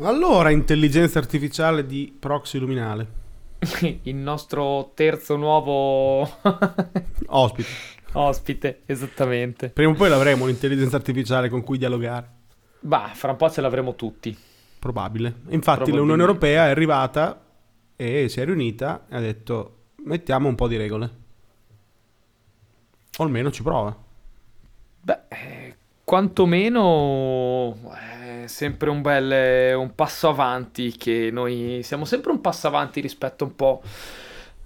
Allora, intelligenza artificiale di proxy luminale. Il nostro terzo nuovo Ospite. ospite, esattamente. Prima o poi l'avremo un'intelligenza artificiale con cui dialogare. Bah, fra un po' ce l'avremo tutti. Probabile. Infatti l'Unione Europea è arrivata e si è riunita e ha detto mettiamo un po' di regole. O almeno ci prova. Beh, eh, quantomeno è sempre un bel un passo avanti che noi siamo sempre un passo avanti rispetto un po'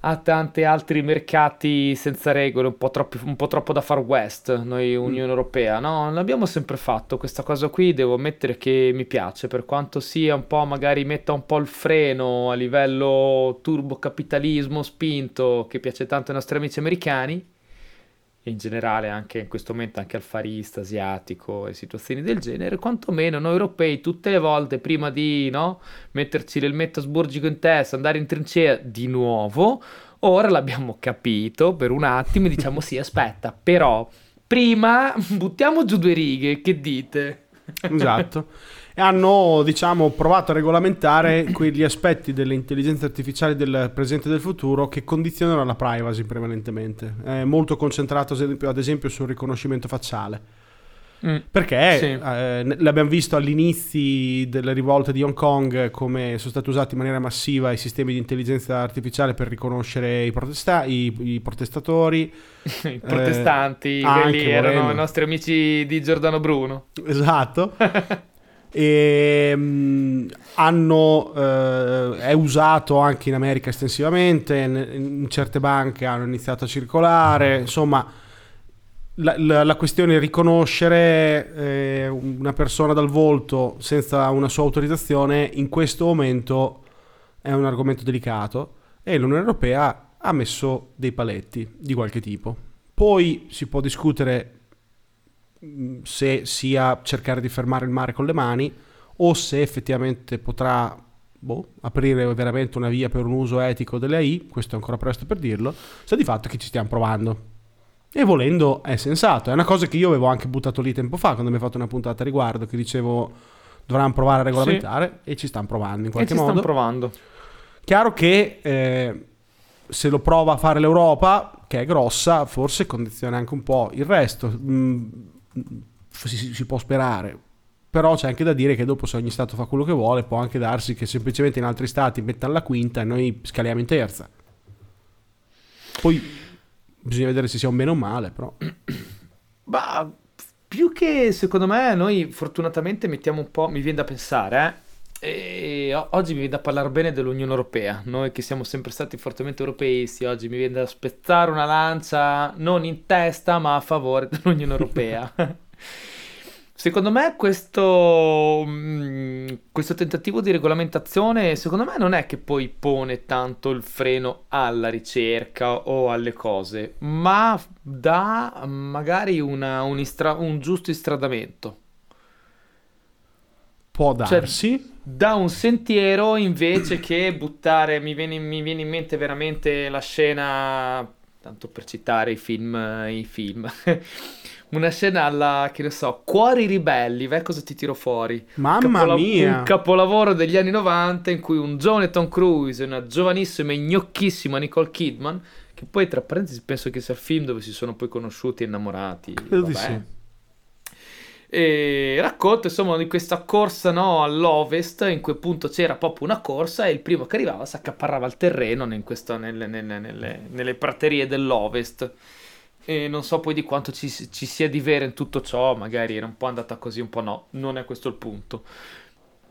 a tanti altri mercati senza regole, un po' troppi- un po' troppo da far west, noi Unione Europea, no? L'abbiamo sempre fatto, questa cosa qui devo ammettere che mi piace, per quanto sia un po' magari metta un po' il freno a livello turbocapitalismo spinto che piace tanto ai nostri amici americani e in generale anche in questo momento anche al Far East asiatico e situazioni del genere, quantomeno noi europei tutte le volte prima di no, metterci l'elmetto asburgico in testa, andare in trincea di nuovo, ora l'abbiamo capito per un attimo e diciamo sì aspetta, però prima buttiamo giù due righe, che dite? Esatto. E hanno, diciamo, provato a regolamentare quegli aspetti delle intelligenze artificiali del presente e del futuro che condizionano la privacy prevalentemente. È molto concentrato, ad esempio, sul riconoscimento facciale. Mm. Perché Sì. eh, l'abbiamo visto all'inizi delle rivolte di Hong Kong come sono stati usati in maniera massiva i sistemi di intelligenza artificiale per riconoscere i, protesta- i- i protestatori. I protestanti, Eh, quelli erano i nostri amici di Giordano Bruno. Esatto. e mm, hanno eh, è usato anche in America estensivamente ne- in certe banche hanno iniziato a circolare insomma la, la- la questione è riconoscere eh, una persona dal volto senza una sua autorizzazione in questo momento è un argomento delicato e l'Unione Europea ha messo dei paletti di qualche tipo. Poi si può discutere se sia cercare di fermare il mare con le mani o se effettivamente potrà boh, aprire veramente una via per un uso etico delle AI, questo è ancora presto per dirlo, sta di fatto che ci stiamo provando. E volendo è sensato, è una cosa che io avevo anche buttato lì tempo fa quando mi hai fatto una puntata a riguardo, che dicevo dovranno provare a regolamentare e ci stanno provando in E qualche ci stanno modo. provando. Chiaro che eh, se lo prova a fare l'Europa, che è grossa, forse condiziona anche un po' il resto. Mm, si, si- può sperare. Però c'è anche da dire che dopo se ogni Stato fa quello che vuole, può anche darsi che semplicemente in altri Stati mettano la quinta e noi scaliamo in terza. Poi bisogna vedere se sia un bene o un male, però. Ma più che secondo me noi fortunatamente mettiamo un po', mi viene da pensare, eh, e oggi mi viene da parlare bene dell'Unione Europea, noi che siamo sempre stati fortemente europeisti, oggi mi viene da spezzare una lancia non in testa ma a favore dell'Unione Europea. Secondo me questo, mm, questo tentativo di regolamentazione, secondo me non è che poi pone tanto il freno alla ricerca o alle cose, ma dà magari una- un, istra- un giusto istradamento. Può Cioè, darsi. Da un sentiero invece che buttare, mi viene, mi viene in mente veramente la scena, tanto per citare i film, i film, una scena alla, che ne so, Cuori ribelli, vai cosa ti tiro fuori? Mamma Capola- mia. Un capolavoro degli anni 90 in cui un giovane Tom Cruise e una giovanissima e gnocchissima Nicole Kidman, che poi tra parentesi penso che sia il film dove si sono poi conosciuti e innamorati. Credo di sì. E racconta insomma di questa corsa no, all'ovest in cui appunto c'era proprio una corsa e il primo che arrivava si accaparrava il terreno questo- nelle, nelle- nelle- nelle praterie dell'ovest. E non so poi di quanto ci, ci sia di vero in tutto ciò, magari era un po' andata così, un po' no, non è questo il punto.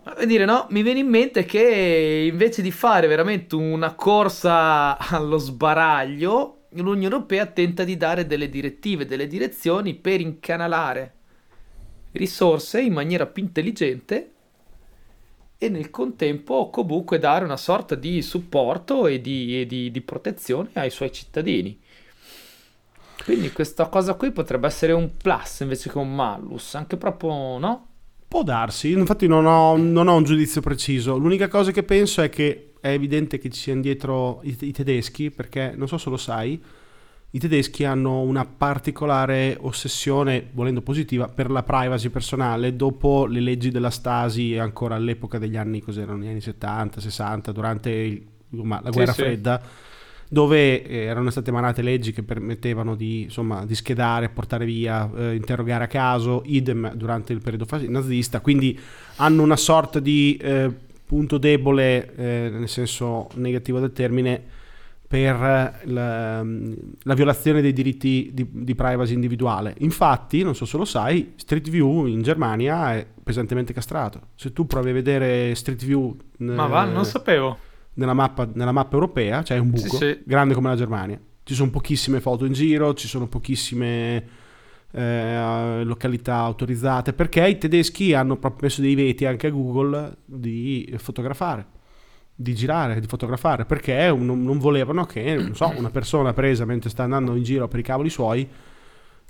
Ma dire, no, mi viene in mente che invece di fare veramente una corsa allo sbaraglio, l'Unione Europea tenta di dare delle direttive, delle direzioni per incanalare risorse in maniera più intelligente e nel contempo comunque dare una sorta di supporto e di, e di- di protezione ai suoi cittadini. Quindi questa cosa qui potrebbe essere un plus invece che un malus, anche proprio, no? Può darsi, infatti non ho, non ho un giudizio preciso. L'unica cosa che penso è che è evidente che ci siano dietro i, i tedeschi, perché non so se lo sai, i tedeschi hanno una particolare ossessione, volendo positiva, per la privacy personale. Dopo le leggi della Stasi ancora all'epoca degli anni, cos'erano, gli anni 70, 60, durante il, la guerra sì, fredda. Sì dove eh, erano state emanate leggi che permettevano di, insomma, di schedare, portare via, eh, interrogare a caso, idem durante il periodo nazista, quindi hanno una sorta di eh, punto debole, eh, nel senso negativo del termine, per la, la violazione dei diritti di, di, privacy individuale. Infatti, non so se lo sai, Street View in Germania è pesantemente castrato. Se tu provi a vedere Street View... Ma va, non sapevo nella mappa, nella mappa europea, cioè un buco, sì, sì. grande come la Germania. Ci sono pochissime foto in giro, ci sono pochissime eh, località autorizzate, perché i tedeschi hanno proprio messo dei veti anche a Google di fotografare, di girare, di fotografare, perché non, non volevano che, non so, una persona presa mentre sta andando in giro per i cavoli suoi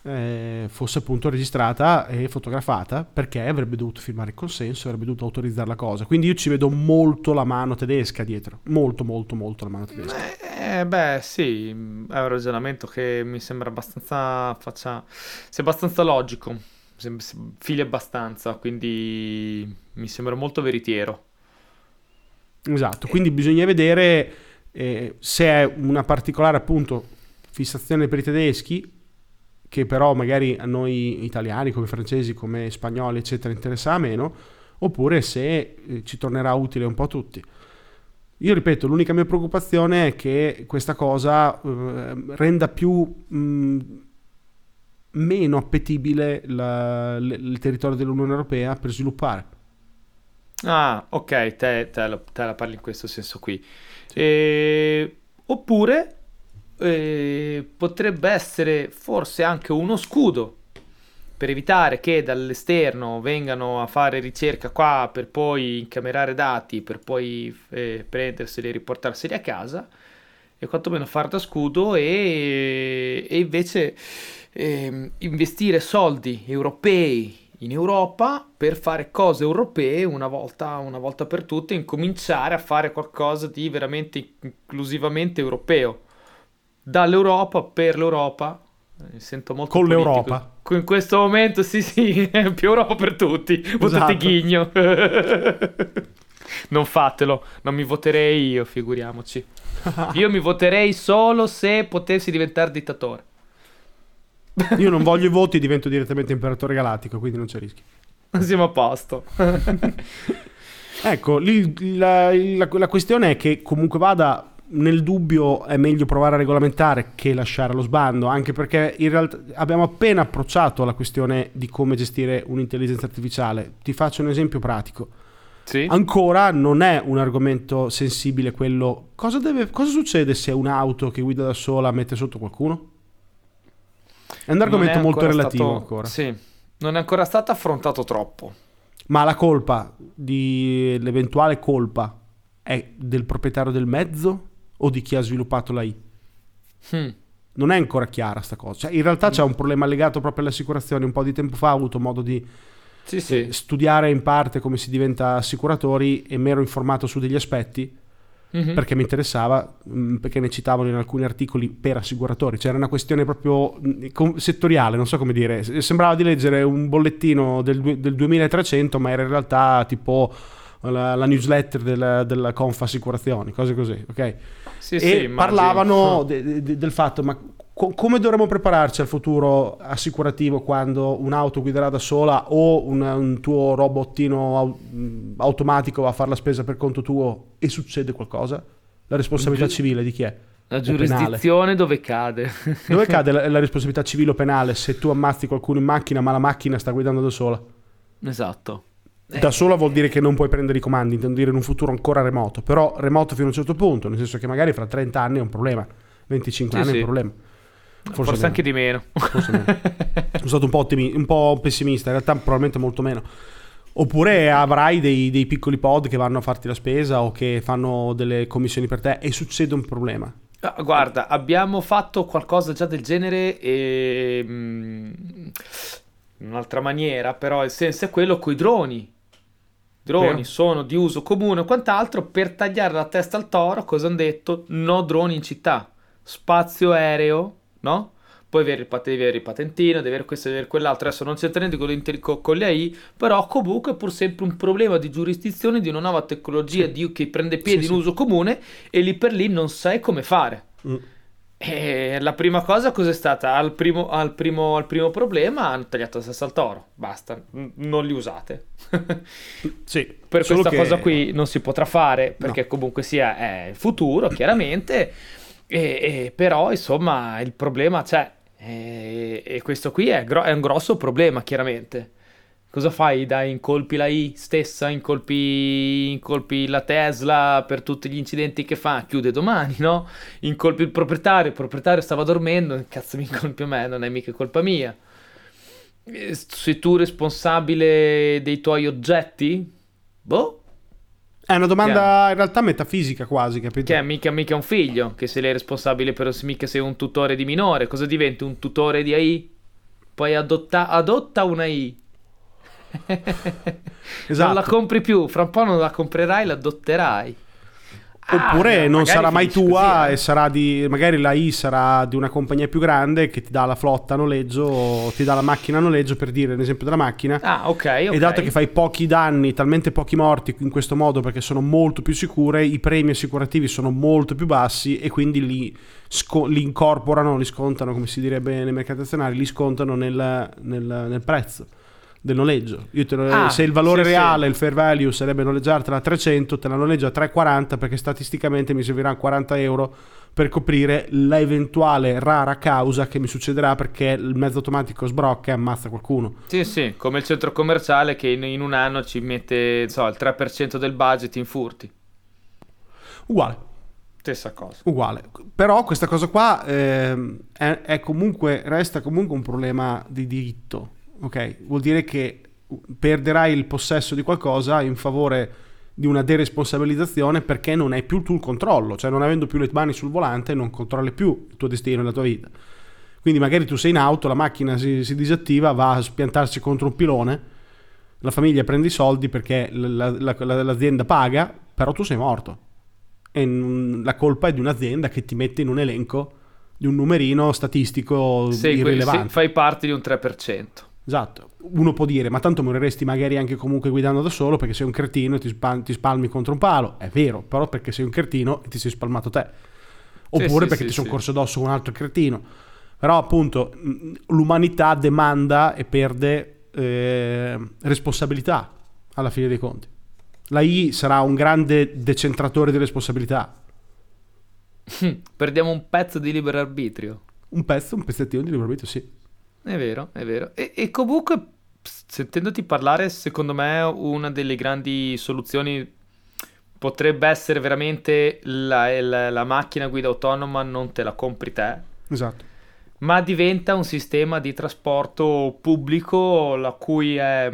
eh, fosse appunto registrata e fotografata perché avrebbe dovuto firmare il consenso, avrebbe dovuto autorizzare la cosa. Quindi io ci vedo molto la mano tedesca dietro, molto molto molto la mano tedesca. Eh, beh sì, è un ragionamento che mi sembra abbastanza, faccia, sia abbastanza logico, fili abbastanza, quindi mi sembra molto veritiero. Esatto, quindi bisogna vedere eh, se è una particolare appunto fissazione per i tedeschi che però magari a noi italiani, come francesi, come spagnoli, eccetera, interessa meno, oppure se eh, ci tornerà utile un po' a tutti. Io ripeto, l'unica mia preoccupazione è che questa cosa eh, renda più mh, mm, meno appetibile la, l- il territorio dell'Unione Europea per sviluppare. Ah, ok, te, te, la, te la parli in questo senso qui. Sì. E... Oppure eh, potrebbe essere forse anche uno scudo per evitare che dall'esterno vengano a fare ricerca qua per poi incamerare dati, per poi eh, prenderseli e riportarseli a casa, e quantomeno far da scudo e, e invece eh, investire soldi europei in Europa per fare cose europee una volta, una volta per tutte, incominciare a fare qualcosa di veramente inclusivamente europeo dall'Europa per l'Europa. Mi sento molto con politico. l'Europa. In questo momento, sì, sì, più Europa per tutti. Votate esatto. Ghigno. non fatelo, non mi voterei io, figuriamoci. Io mi voterei solo se potessi diventare dittatore. Io non voglio i voti, divento direttamente imperatore galattico, quindi non c'è rischio. Siamo a posto. ecco, la, la, la questione è che comunque vada nel dubbio è meglio provare a regolamentare che lasciare allo sbando, anche perché in realtà abbiamo appena approcciato la questione di come gestire un'intelligenza artificiale. Ti faccio un esempio pratico. Sì. Ancora non è un argomento sensibile quello. Cosa, deve, cosa succede se un'auto che guida da sola mette sotto qualcuno? È un argomento è molto relativo stato, ancora. Sì, non è ancora stato affrontato troppo. Ma la colpa, di, l'eventuale colpa, è del proprietario del mezzo o di chi ha sviluppato la I. Hmm. Non è ancora chiara sta cosa. Cioè, in realtà mm. c'è un problema legato proprio alle assicurazioni. Un po' di tempo fa ho avuto modo di sì, sì. studiare in parte come si diventa assicuratori e mi ero informato su degli aspetti mm-hmm. perché mi interessava, perché ne citavano in alcuni articoli per assicuratori. C'era una questione proprio settoriale, non so come dire. Sembrava di leggere un bollettino del, del 2300, ma era in realtà tipo la, la newsletter della, della Confa Assicurazioni, cose così, ok? Sì, e sì, parlavano de, de, del fatto, ma co- come dovremmo prepararci al futuro assicurativo quando un'auto guiderà da sola o un, un tuo robottino au- automatico va a fare la spesa per conto tuo e succede qualcosa? La responsabilità civile di chi è? La giurisdizione dove cade? dove cade la, la, responsabilità civile o penale se tu ammazzi qualcuno in macchina ma la macchina sta guidando da sola? Esatto. Da sola vuol dire che non puoi prendere i comandi, intendo dire in un futuro ancora remoto, però remoto fino a un certo punto, nel senso che magari fra 30 anni è un problema, 25 sì, anni sì. è un problema. Forse, Forse anche di meno. Forse meno. Sono stato un po', ottimi- un po', pessimista, in realtà probabilmente molto meno. Oppure avrai dei, dei, piccoli pod che vanno a farti la spesa o che fanno delle commissioni per te e succede un problema. Ah, guarda, abbiamo fatto qualcosa già del genere e... Mm, in un'altra maniera, però il senso è quello con i droni droni Vero. sono di uso comune o quant'altro, per tagliare la testa al toro, cosa hanno detto? No droni in città, spazio aereo no? Poi devi avere, il, devi avere il patentino, devi avere questo, devi avere quell'altro. Adesso non c'entra niente con, con, le AI, però comunque è pur sempre un problema di giurisdizione di una nuova tecnologia di, che prende piede sì, in sì. uso comune e lì per lì non sai come fare. Mm. E la prima cosa cos'è stata? Al primo, al primo, al primo problema hanno tagliato la sesta al toro, basta, non li usate. sì, per questa che... cosa qui non si potrà fare perché no. comunque sia è il futuro, chiaramente. E, e, però insomma il problema c'è e, e questo qui è, gro- è un grosso problema chiaramente cosa fai? Dai, incolpi la I stessa, incolpi, incolpi la Tesla per tutti gli incidenti che fa, chiude domani, no? Incolpi il proprietario, il proprietario stava dormendo, cazzo mi incolpi a me, non è mica colpa mia. Sei tu responsabile dei tuoi oggetti? Boh. È una domanda in realtà metafisica quasi, capito? Che è mica, mica un figlio, che se lei è responsabile per mica sei un tutore di minore, cosa diventi un tutore di AI? Poi adotta, adotta una AI esatto. Non la compri più, fra un po' non la comprerai, la adotterai. Oppure ah, non sarà mai tua così, eh. e sarà di. Magari la I sarà di una compagnia più grande che ti dà la flotta a noleggio o ti dà la macchina a noleggio per dire l'esempio della macchina. Ah, ok. okay. E dato che fai pochi danni, talmente pochi morti in questo modo perché sono molto più sicure, i premi assicurativi sono molto più bassi e quindi li, sco- li incorporano, li scontano, come si direbbe nei mercati azionari, li scontano nel, nel, nel prezzo del noleggio. Lo, ah, se il valore sì, reale, sì. il fair value sarebbe noleggiartela a 300, te la noleggio a 3,40 perché statisticamente mi serviranno 40 euro per coprire l'eventuale rara causa che mi succederà perché il mezzo automatico sbrocca e ammazza qualcuno. Sì, sì, come il centro commerciale che in, in un anno ci mette so, il 3% del budget in furti. Uguale. Stessa cosa. Uguale. Però questa cosa qua eh, è, è comunque, resta comunque un problema di diritto ok? Vuol dire che perderai il possesso di qualcosa in favore di una deresponsabilizzazione perché non hai più tu il controllo, cioè non avendo più le mani sul volante non controlli più il tuo destino e la tua vita. Quindi magari tu sei in auto, la macchina si, si disattiva, va a spiantarsi contro un pilone, la famiglia prende i soldi perché la, la, la, l'azienda paga, però tu sei morto. E la colpa è di un'azienda che ti mette in un elenco di un numerino statistico sei, irrilevante. Fai parte di un 3%. Esatto, uno può dire, ma tanto moriresti magari anche comunque guidando da solo perché sei un cretino e ti, spal- ti spalmi contro un palo. È vero, però perché sei un cretino e ti sei spalmato te. Oppure sì, perché sì, ti sono corso addosso un altro cretino. Però appunto l'umanità demanda e perde eh, responsabilità alla fine dei conti. La I sarà un grande decentratore di responsabilità. Perdiamo un pezzo di libero arbitrio. Un pezzo, un pezzettino di libero arbitrio, sì. È vero, è vero. E, e comunque, sentendoti parlare, secondo me una delle grandi soluzioni potrebbe essere veramente la, la, la, macchina guida autonoma non te la compri te. Esatto. Ma diventa un sistema di trasporto pubblico la cui, è,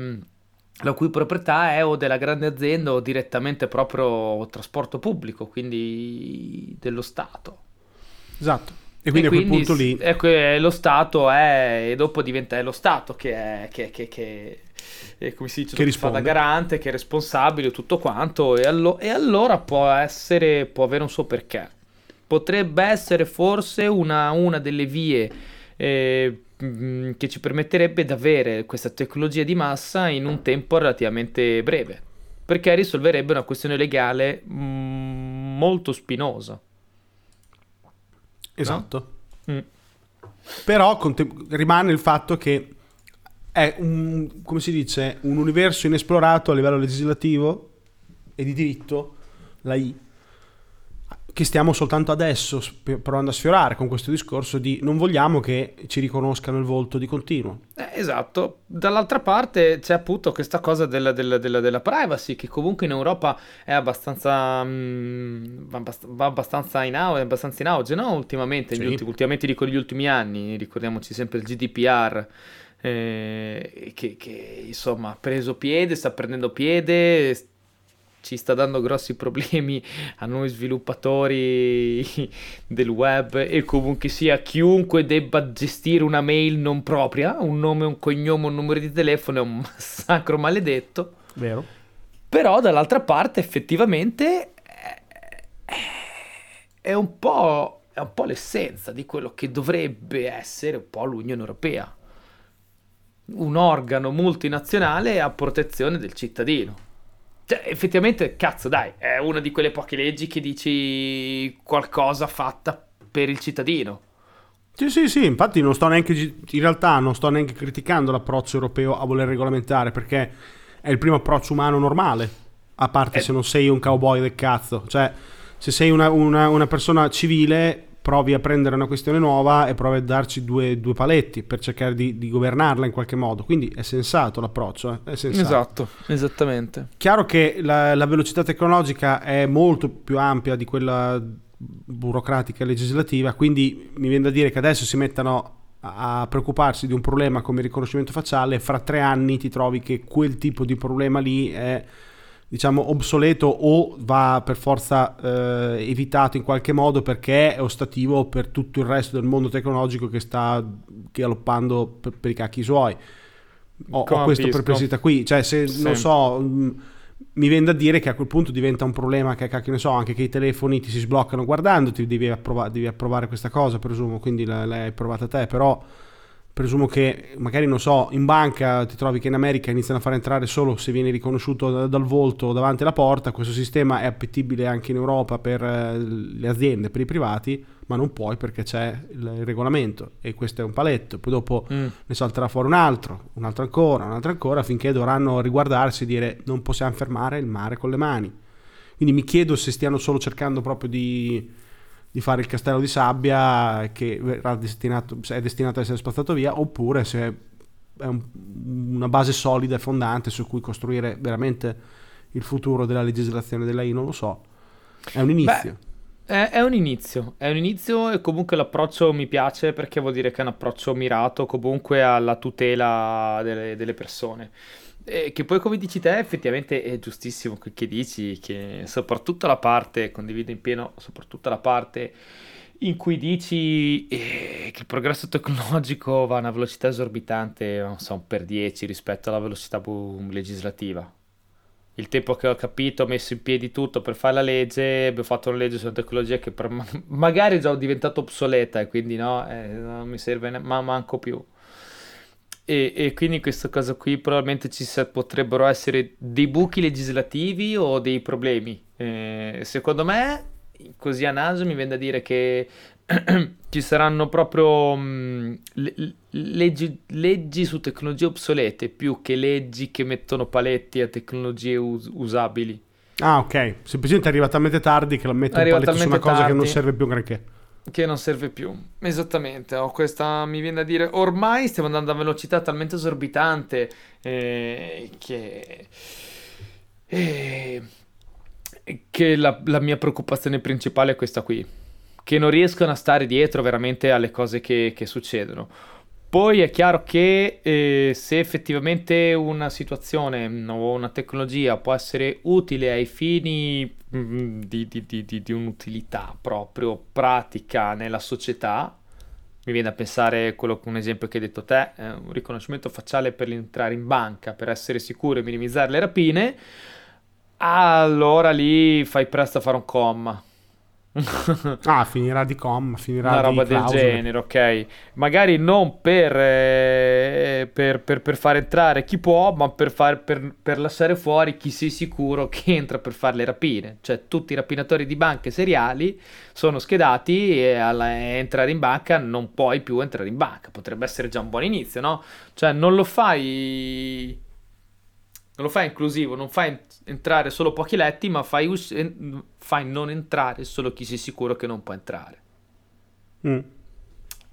la cui proprietà è o della grande azienda o direttamente proprio trasporto pubblico, quindi dello Stato. Esatto. E quindi, e a quel punto lì... Ecco, lo Stato è... E dopo diventa lo Stato che è... Che, che, che, che come si dice? Che fa da garante, che è responsabile, tutto quanto. E, allo- e allora può essere... Può avere un suo perché. Potrebbe essere forse una, una delle vie... Eh, che ci permetterebbe di avere questa tecnologia di massa in un tempo relativamente breve, perché risolverebbe una questione legale mm, molto spinosa. Esatto. No? Mm. Però contem- rimane il fatto che è un, come si dice, un universo inesplorato a livello legislativo e di diritto, la I, che stiamo soltanto adesso provando a sfiorare con questo discorso di non vogliamo che ci riconoscano il volto di continuo. Eh, esatto, dall'altra parte c'è appunto questa cosa della, della, della, della privacy che comunque in Europa è abbastanza, mh, mm, va abbastanza in auge, abbastanza in auge no? ultimamente, sì. ultimi, ultimamente dico gli ultimi anni, ricordiamoci sempre il GDPR. Eh, che, che insomma ha preso piede, sta prendendo piede, ci sta dando grossi problemi a noi sviluppatori del web e comunque sia chiunque debba gestire una mail non propria, un nome, un cognome, un numero di telefono è un massacro maledetto. Vero. Però dall'altra parte effettivamente è un po' è un po' l'essenza di quello che dovrebbe essere un po' l'Unione Europea. Un organo multinazionale a protezione del cittadino. Cioè, effettivamente, cazzo, dai, è una di quelle poche leggi che dici qualcosa fatta per il cittadino. Sì, sì, sì, infatti non sto neanche, in realtà non sto neanche criticando l'approccio europeo a voler regolamentare, perché è il primo approccio umano normale, a parte eh. se non sei un cowboy del cazzo. Cioè, se sei una, una, una, persona civile, provi a prendere una questione nuova e provi a darci due, due paletti per cercare di, di, governarla in qualche modo. Quindi è sensato l'approccio. Eh? È sensato. Esatto, esattamente. Chiaro che la, la velocità tecnologica è molto più ampia di quella burocratica e legislativa, quindi mi viene da dire che adesso si mettano a preoccuparsi di un problema come il riconoscimento facciale, fra tre anni ti trovi che quel tipo di problema lì è diciamo obsoleto o va per forza eh, evitato in qualche modo perché è ostativo per tutto il resto del mondo tecnologico che sta galoppando per, per i cacchi suoi. Ho, ho questa perplessità qui, cioè se sì. non so mm, mi viene da dire che a quel punto diventa un problema che cacchio ne so, anche che i telefoni ti si sbloccano guardandoti, devi, approva- devi approvare questa cosa, presumo, quindi l'hai approvata te, però presumo che magari non so, in banca ti trovi che in America iniziano a far entrare solo se vieni riconosciuto dal volto davanti alla porta, questo sistema è appetibile anche in Europa per eh, le aziende, per i privati, ma non puoi perché c'è il regolamento e questo è un paletto, poi dopo mm. ne salterà fuori un altro, un altro ancora, un altro ancora, finché dovranno riguardarsi e dire non possiamo fermare il mare con le mani. Quindi mi chiedo se stiano solo cercando proprio di di fare il castello di sabbia che è destinato ad essere spazzato via oppure se è un, una base solida e fondante su cui costruire veramente il futuro della legislazione della I non lo so. È un inizio. Beh, è, un inizio. È un inizio e comunque l'approccio mi piace perché vuol dire che è un approccio mirato comunque alla tutela delle, delle persone e che poi come dici te effettivamente è giustissimo quel che dici, che soprattutto la parte, condivido in pieno, soprattutto la parte in cui dici eh, che il progresso tecnologico va a una velocità esorbitante, non so, per 10 rispetto alla velocità legislativa. Il tempo che ho capito, ho messo in piedi tutto per fare la legge, abbiamo fatto una legge sulla tecnologia che per, magari è diventata obsoleta e quindi no, eh, non mi serve ne- ma manco più. E, e, quindi in questo caso qui probabilmente ci potrebbero essere dei buchi legislativi o dei problemi. Eh, secondo me, così a naso mi viene da dire che ci saranno proprio mh, mm, leggi, leggi, su tecnologie obsolete più che leggi che mettono paletti a tecnologie us- usabili. Ah, ok. Semplicemente arriva talmente tardi che lo mettono paletto su una cosa tardi. che non serve più granché che non serve più. Esattamente, ho questa, mi viene da dire, ormai stiamo andando a velocità talmente esorbitante eh, che, eh, che la, la, mia preoccupazione principale è questa qui, che non riescono a stare dietro veramente alle cose che, che succedono. Poi è chiaro che eh, se effettivamente una situazione o una tecnologia può essere utile ai fini di, di, di, di, un'utilità proprio pratica nella società, mi viene a pensare quello, un esempio che hai detto te, eh, un riconoscimento facciale per entrare in banca, per essere sicuro e minimizzare le rapine, allora lì fai presto a fare un comma ah, finirà di com, finirà una roba del genere, ok. Magari non per, eh, per, per, per, far entrare chi può, ma per, far, per, lasciare fuori chi sei sicuro che entra per fare le rapine. Cioè, tutti i rapinatori di banche seriali sono schedati e entrare in banca non puoi più entrare in banca. Potrebbe essere già un buon inizio, no? Cioè, non lo fai lo fai inclusivo, non fai entrare solo pochi letti, ma fai, us- fai non entrare solo chi sei sicuro che non può entrare. Mm.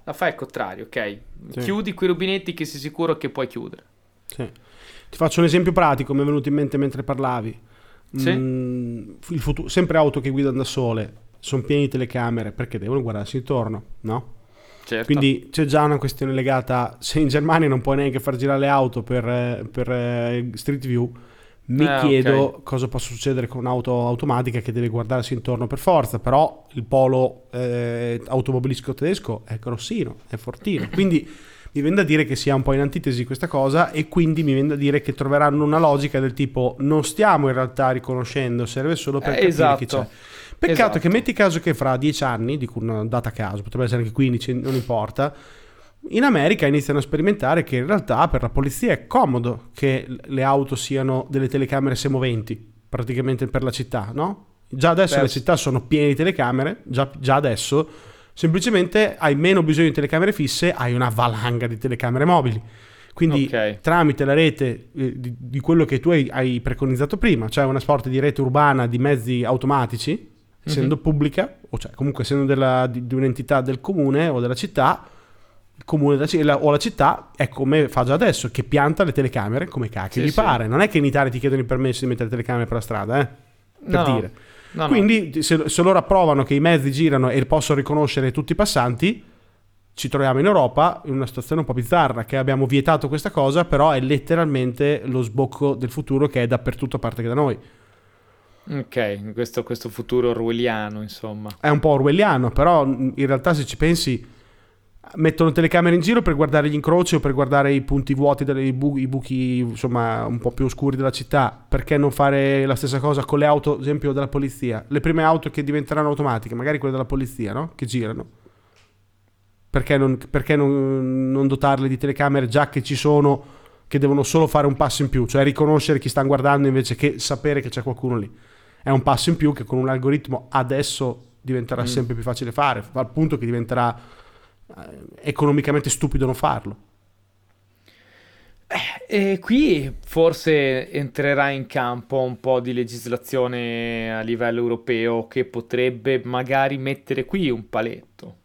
La fai al contrario, ok? Sì. Chiudi quei rubinetti che sei sicuro che puoi chiudere. Sì. Ti faccio un esempio pratico, mi è venuto in mente mentre parlavi. Sì. Mm, futuro, sempre auto che guidano da sole, sono pieni di telecamere perché devono guardarsi intorno, no? Certo. Quindi c'è già una questione legata, se in Germania non puoi neanche far girare le auto per, per eh, Street View, mi eh, chiedo okay. cosa possa succedere con un'auto automatica che deve guardarsi intorno per forza, però il polo eh, automobilistico tedesco è grossino, è fortino. Quindi mi viene da dire che sia un po' in antitesi questa cosa e quindi mi viene da dire che troveranno una logica del tipo non stiamo in realtà riconoscendo, serve solo per Eh, capire esatto. chi c'è. Peccato Esatto. che metti caso che fra dieci anni, dico una data a caso, potrebbe essere anche 15, non importa, in America iniziano a sperimentare che in realtà per la polizia è comodo che le auto siano delle telecamere semoventi, praticamente per la città, no? Già adesso Certo. le città sono piene di telecamere, già, già adesso, semplicemente hai meno bisogno di telecamere fisse, hai una valanga di telecamere mobili. Quindi Ok. tramite la rete eh, di, di quello che tu hai, hai preconizzato prima, cioè una sorta di rete urbana di mezzi automatici, essendo pubblica, o cioè comunque essendo della- di, di un'entità del comune o della città, il comune della o la città è come fa già adesso, che pianta le telecamere come cacchio Sì, gli sì. pare. Non è che in Italia ti chiedono il permesso di mettere le telecamere per la strada, eh, per No, no. dire. No, no. Quindi se, se loro approvano che i mezzi girano e possono riconoscere tutti i passanti, ci troviamo in Europa in una situazione un po' bizzarra, che abbiamo vietato questa cosa, però è letteralmente lo sbocco del futuro che è dappertutto a parte che da noi. Ok, questo, questo futuro orwelliano, insomma. È un po' orwelliano, però mh, in realtà se ci pensi mettono telecamere in giro per guardare gli incroci o per guardare i punti vuoti, i, bu- i buchi insomma un po' più oscuri della città. Perché non fare la stessa cosa con le auto, ad esempio della polizia? Le prime auto che diventeranno automatiche, magari quelle della polizia, no? Che girano. Perché non, perché non- non dotarle di telecamere già che ci sono, che devono solo fare un passo in più, cioè riconoscere chi stanno guardando invece che sapere che c'è qualcuno lì. È un passo in più che con un algoritmo adesso diventerà Mm. sempre più facile fare, al punto che diventerà eh, economicamente stupido non farlo. E qui forse entrerà in campo un po' di legislazione a livello europeo che potrebbe magari mettere qui un paletto.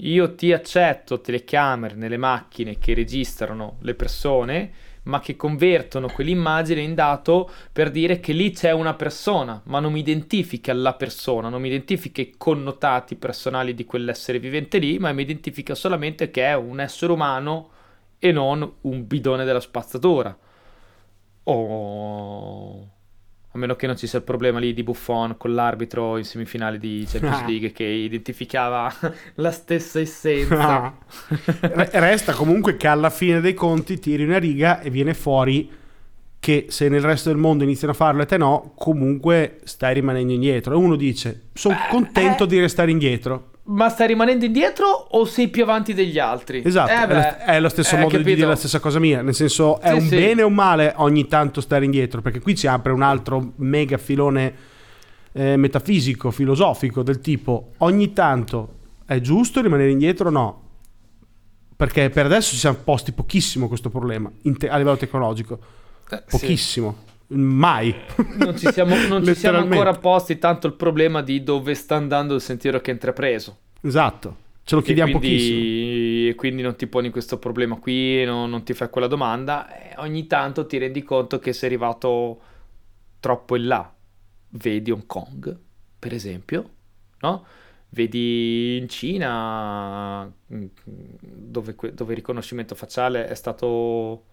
Io ti accetto telecamere nelle macchine che registrano le persone, ma che convertono quell'immagine in dato per dire che lì c'è una persona, ma non mi identifica la persona, non mi identifica i connotati personali di quell'essere vivente lì, ma mi identifica solamente che è un essere umano e non un bidone della spazzatura. O a meno che non ci sia il problema lì di Buffon con l'arbitro in semifinale di Champions Ah. League che identificava la stessa essenza. Re- Resta comunque che alla fine dei conti tiri una riga e viene fuori che se nel resto del mondo iniziano a farlo e te no, comunque stai rimanendo indietro. E uno dice, sono contento eh. di restare indietro. Ma stai rimanendo indietro o sei più avanti degli altri? Esatto, Eh è, lo, è lo stesso eh, modo di capito? dire la stessa cosa mia, nel senso è Sì, un sì. bene o un male ogni tanto stare indietro, perché qui si apre un altro mega filone eh, metafisico, filosofico del tipo ogni tanto è giusto rimanere indietro o no? Perché per adesso ci siamo posti pochissimo questo problema te- a livello tecnologico, Eh, sì. Pochissimo, mai. Non ci siamo, non ci siamo ancora posti tanto il problema di dove sta andando il sentiero che è intrapreso. Esatto, ce lo E chiediamo pochissimo. quindi, e quindi non ti poni questo problema qui, no- non ti fai quella domanda. ogni tanto ti rendi conto che sei arrivato troppo in là. Vedi Hong Kong, per esempio, no? Vedi in Cina, mm, dove, dove il riconoscimento facciale è stato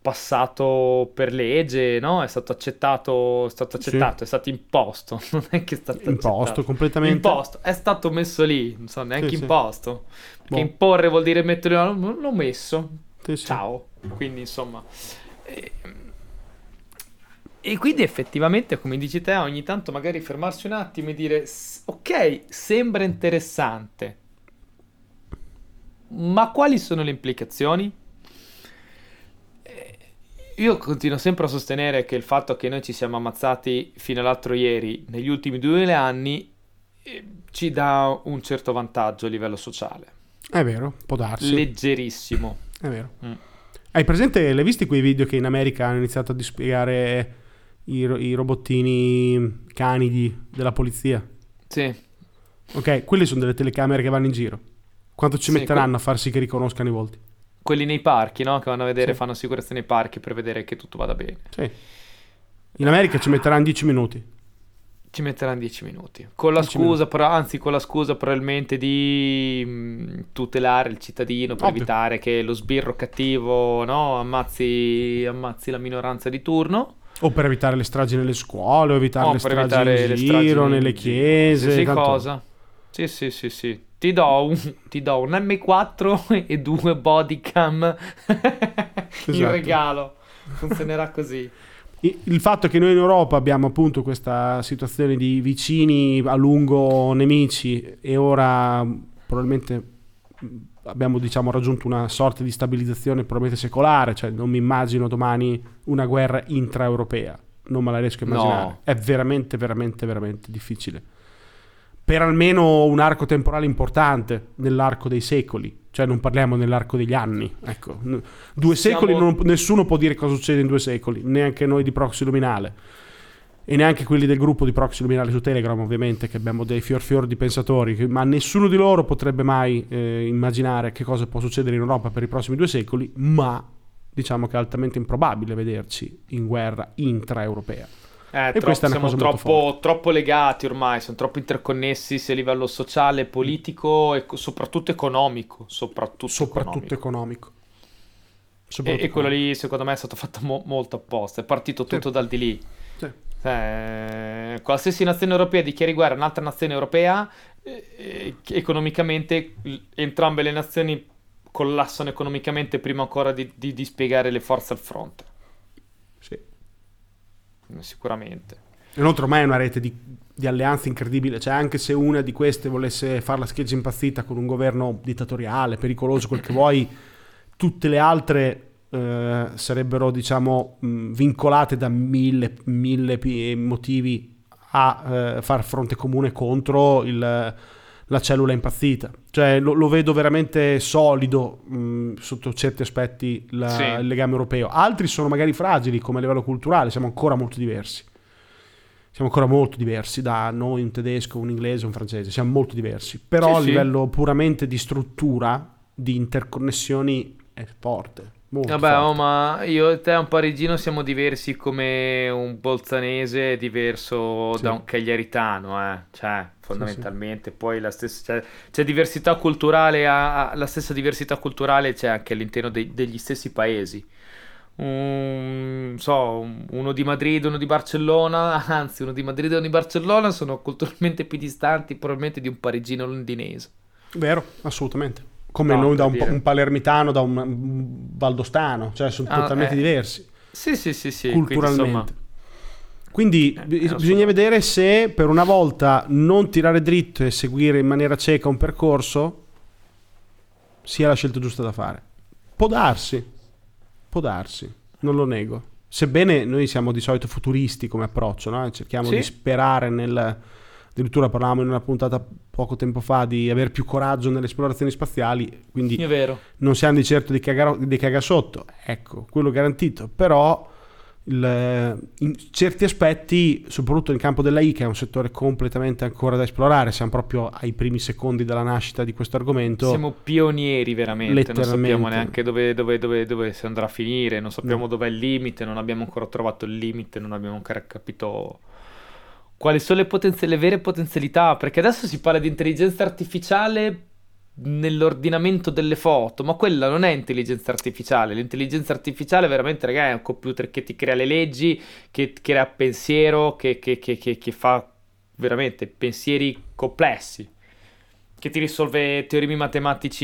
passato per legge, no? È stato accettato, è stato Sì. accettato, è stato imposto, non è che è stato Imposto accettato. completamente. Imposto, è stato messo lì, non so neanche Sì, sì. imposto. Perché Boh. imporre vuol dire mettere, l'ho messo, Sì, sì. ciao. Quindi insomma... eh, E quindi effettivamente, come dici te, ogni tanto magari fermarsi un attimo e dire, "S- ok, sembra interessante, ma quali sono le implicazioni? Io continuo sempre a sostenere che il fatto che noi ci siamo ammazzati fino all'altro ieri, negli ultimi due anni, eh, ci dà un certo vantaggio a livello sociale. È vero, può darsi. Leggerissimo. È vero. Mm. Hai presente, l'hai visti quei video che in America hanno iniziato a dispiegare i, ro- i robottini canidi della polizia? Sì. Ok, quelle sono delle telecamere che vanno in giro. Quanto ci Sì, metteranno a far sì che riconoscano i volti? Quelli nei parchi, no? Che vanno a vedere, Sì. fanno sicurezza nei parchi per vedere che tutto vada bene. Sì. In America ci metteranno 10 minuti. Ci metteranno 10 minuti. Con la 10 scusa, però, anzi, con la scusa probabilmente di mh, tutelare il cittadino per Ovvio. evitare che lo sbirro cattivo, no? Ammazzi, ammazzi la minoranza di turno. O per evitare le stragi nelle scuole, o evitare o le stragi evitare in le giro, stragi nelle chiese. Qualsiasi tanto- cosa. Sì, sì, sì, sì. Ti do un, ti do un M4 e due bodycam esatto. in regalo. Funzionerà così. Il fatto che noi in Europa abbiamo appunto questa situazione di vicini a lungo nemici e ora probabilmente abbiamo diciamo, raggiunto una sorta di stabilizzazione probabilmente secolare, cioè non mi immagino domani una guerra intraeuropea, non me la riesco a immaginare, no. è veramente veramente veramente difficile per almeno un arco temporale importante nell'arco dei secoli, cioè non parliamo nell'arco degli anni. Ecco. Due Siamo... secoli, non, nessuno può dire cosa succede in due secoli, neanche noi di Proxy Luminale. E neanche quelli del gruppo di Proxy Luminale su Telegram, ovviamente, che abbiamo dei fior fior di pensatori, ma nessuno di loro potrebbe mai eh, immaginare che cosa può succedere in Europa per i prossimi due secoli, ma diciamo che è altamente improbabile vederci in guerra intraeuropea. Eh, e questa è una siamo troppo, troppo, legati ormai, siamo troppo interconnessi sia a livello sociale, politico e soprattutto economico. Soprattutto, soprattutto economico. economico. E, e, quello lì secondo me è stato fatto mo- molto apposta, è partito tutto sì. dal di lì. Sì. Eh, qualsiasi nazione europea dichiari guerra a un'altra nazione europea, eh, economicamente entrambe le nazioni collassano economicamente prima ancora di, di, di spiegare le forze al fronte sicuramente. Inoltre ormai è una rete di, di, alleanze incredibile, cioè anche se una di queste volesse fare la scheggia impazzita con un governo dittatoriale, pericoloso, quel che vuoi, tutte le altre eh, sarebbero diciamo mh, vincolate da mille, mille motivi a eh, far fronte comune contro il, la cellula impazzita. Cioè lo, lo vedo veramente solido mh, sotto certi aspetti la, sì. il legame europeo. Altri sono magari fragili come a livello culturale, siamo ancora molto diversi. Siamo ancora molto diversi da noi, un tedesco, un inglese, un francese, siamo molto diversi. Però sì, a livello sì. puramente di struttura, di interconnessioni, è forte. Molto Vabbè, oh, ma io e te, un parigino, siamo diversi come un bolzanese diverso sì. da un cagliaritano, eh. Cioè, fondamentalmente. Sì, sì. Poi la stessa, cioè, c'è diversità culturale, ha, la stessa diversità culturale c'è anche all'interno dei, degli stessi paesi. Um, so, uno di Madrid, uno di Barcellona, anzi, uno di Madrid e uno di Barcellona sono culturalmente più distanti probabilmente di un parigino londinese. Vero, assolutamente come no, noi da un, un, palermitano, da un valdostano, cioè sono ah, totalmente eh. diversi. Sì, sì, sì, sì. Culturalmente. Quindi, insomma... quindi eh, bisogna vedere se per una volta non tirare dritto e seguire in maniera cieca un percorso sia la scelta giusta da fare. Può darsi, può darsi, non lo nego. Sebbene noi siamo di solito futuristi come approccio, no? cerchiamo sì. di sperare nel, addirittura parlavamo in una puntata poco tempo fa di avere più coraggio nelle esplorazioni spaziali, quindi non siamo di certo di, cagar, di cagasotto, ecco, quello garantito, però il, in certi aspetti, soprattutto nel campo della I, che è un settore completamente ancora da esplorare, siamo proprio ai primi secondi della nascita di questo argomento. Siamo pionieri veramente, non sappiamo neanche dove, dove, dove, dove si andrà a finire, non sappiamo no. dov'è il limite, non abbiamo ancora trovato il limite, non abbiamo ancora capito quali sono le, potenzi- le vere potenzialità, perché adesso si parla di intelligenza artificiale nell'ordinamento delle foto, ma quella non è intelligenza artificiale. L'intelligenza artificiale veramente, ragazzi, è un computer che ti crea le leggi, che crea pensiero, che, che, che, che, fa veramente pensieri complessi, che ti risolve teoremi matematici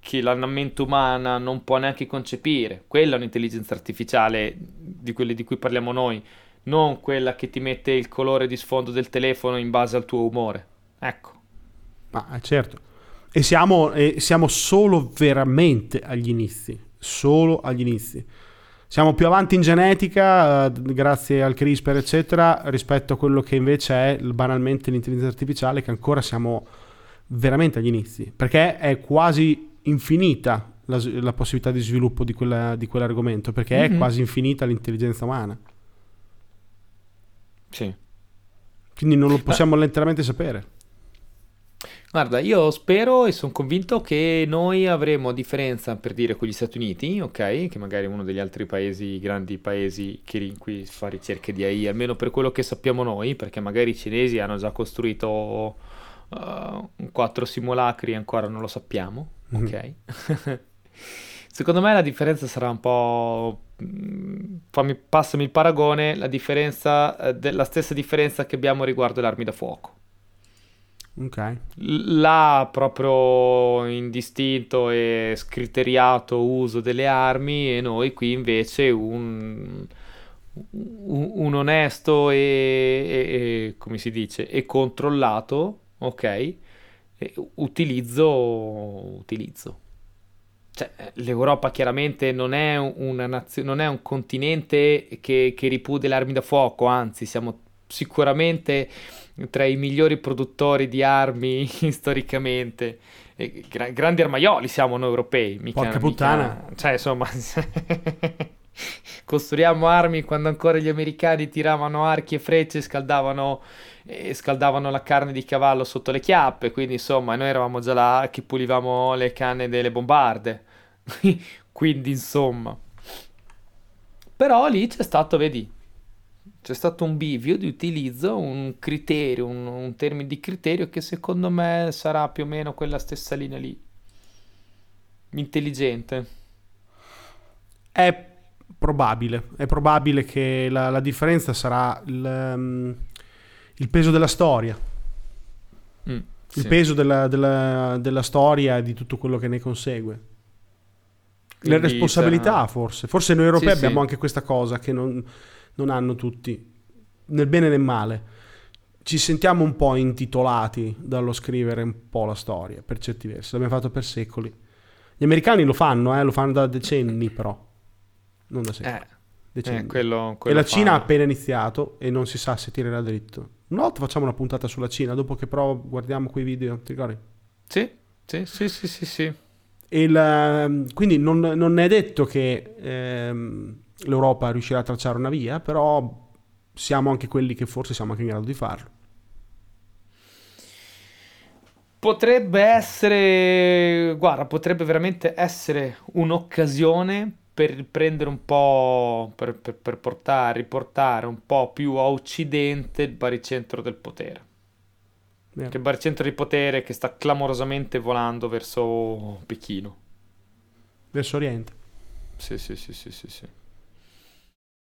che la mente umana non può neanche concepire. Quella è un'intelligenza artificiale di quelle di cui parliamo noi non quella che ti mette il colore di sfondo del telefono in base al tuo umore. Ecco. Ma ah, certo. E siamo, e siamo solo veramente agli inizi. Solo agli inizi. Siamo più avanti in genetica, eh, grazie al CRISPR, eccetera, rispetto a quello che invece è banalmente l'intelligenza artificiale, che ancora siamo veramente agli inizi. Perché è quasi infinita la, la possibilità di sviluppo di, quella, di quell'argomento, perché mm-hmm. è quasi infinita l'intelligenza umana. Sì. Quindi non lo possiamo letteralmente sapere. Guarda, io spero e sono convinto che noi avremo, differenza per dire con gli Stati Uniti, ok, che magari uno degli altri paesi, grandi paesi che in cui fa ricerche di AI, almeno per quello che sappiamo noi, perché magari i cinesi hanno già costruito uh, quattro simulacri e ancora non lo sappiamo, mm-hmm. ok? Secondo me la differenza sarà un po' Mm, fammi, passami il paragone, la, differenza, eh, de- la stessa differenza che abbiamo riguardo le armi da fuoco. Ok. Là proprio indistinto e scriteriato uso delle armi e noi qui invece un, un, un onesto e, e, e, come si dice, e controllato, ok? E utilizzo, utilizzo. Cioè, l'Europa chiaramente non è, una nazio- non è un continente che, che ripudia le armi da fuoco, anzi siamo sicuramente tra i migliori produttori di armi storicamente. Gra- grandi armaioli siamo noi europei. Mica, Porca puttana. Mica, cioè, insomma, costruiamo armi quando ancora gli americani tiravano archi e frecce e scaldavano, e scaldavano la carne di cavallo sotto le chiappe. Quindi, insomma, noi eravamo già là che pulivamo le canne delle bombarde. quindi, insomma. Però lì c'è stato, vedi, c'è stato un bivio di utilizzo, un criterio, un, un termine di criterio che secondo me sarà più o meno quella stessa linea lì. Intelligente. È probabile, è probabile che la, la differenza sarà il, um, il, peso della storia. Mm, il sì. peso della, della, della storia e di tutto quello che ne consegue. Quindi Le responsabilità, sarà... forse. Forse noi europei sì, abbiamo sì. anche questa cosa che non non hanno tutti, nel bene e nel male. Ci sentiamo un po' intitolati dallo scrivere un po' la storia, per certi versi, l'abbiamo fatto per secoli. Gli americani lo fanno, eh, lo fanno da decenni però, non da secoli. Eh. Eh, quello, quello e la Cina ha appena iniziato e non si sa se tirerà dritto. Una volta facciamo una puntata sulla Cina, dopo che però guardiamo quei video, ti ricordi? Sì, sì, sì, sì, sì. sì. Il, ehm, quindi non, non, è detto che ehm, l'Europa riuscirà a tracciare una via, però siamo anche quelli che forse siamo anche in grado di farlo. Potrebbe essere, guarda, potrebbe veramente essere un'occasione per prendere un po', per, per, per portare, riportare un po' più a occidente il baricentro del potere. Vero. Che baricentro di potere che sta clamorosamente volando verso Pechino. Verso Oriente. Sì, sì, sì, sì, sì. sì.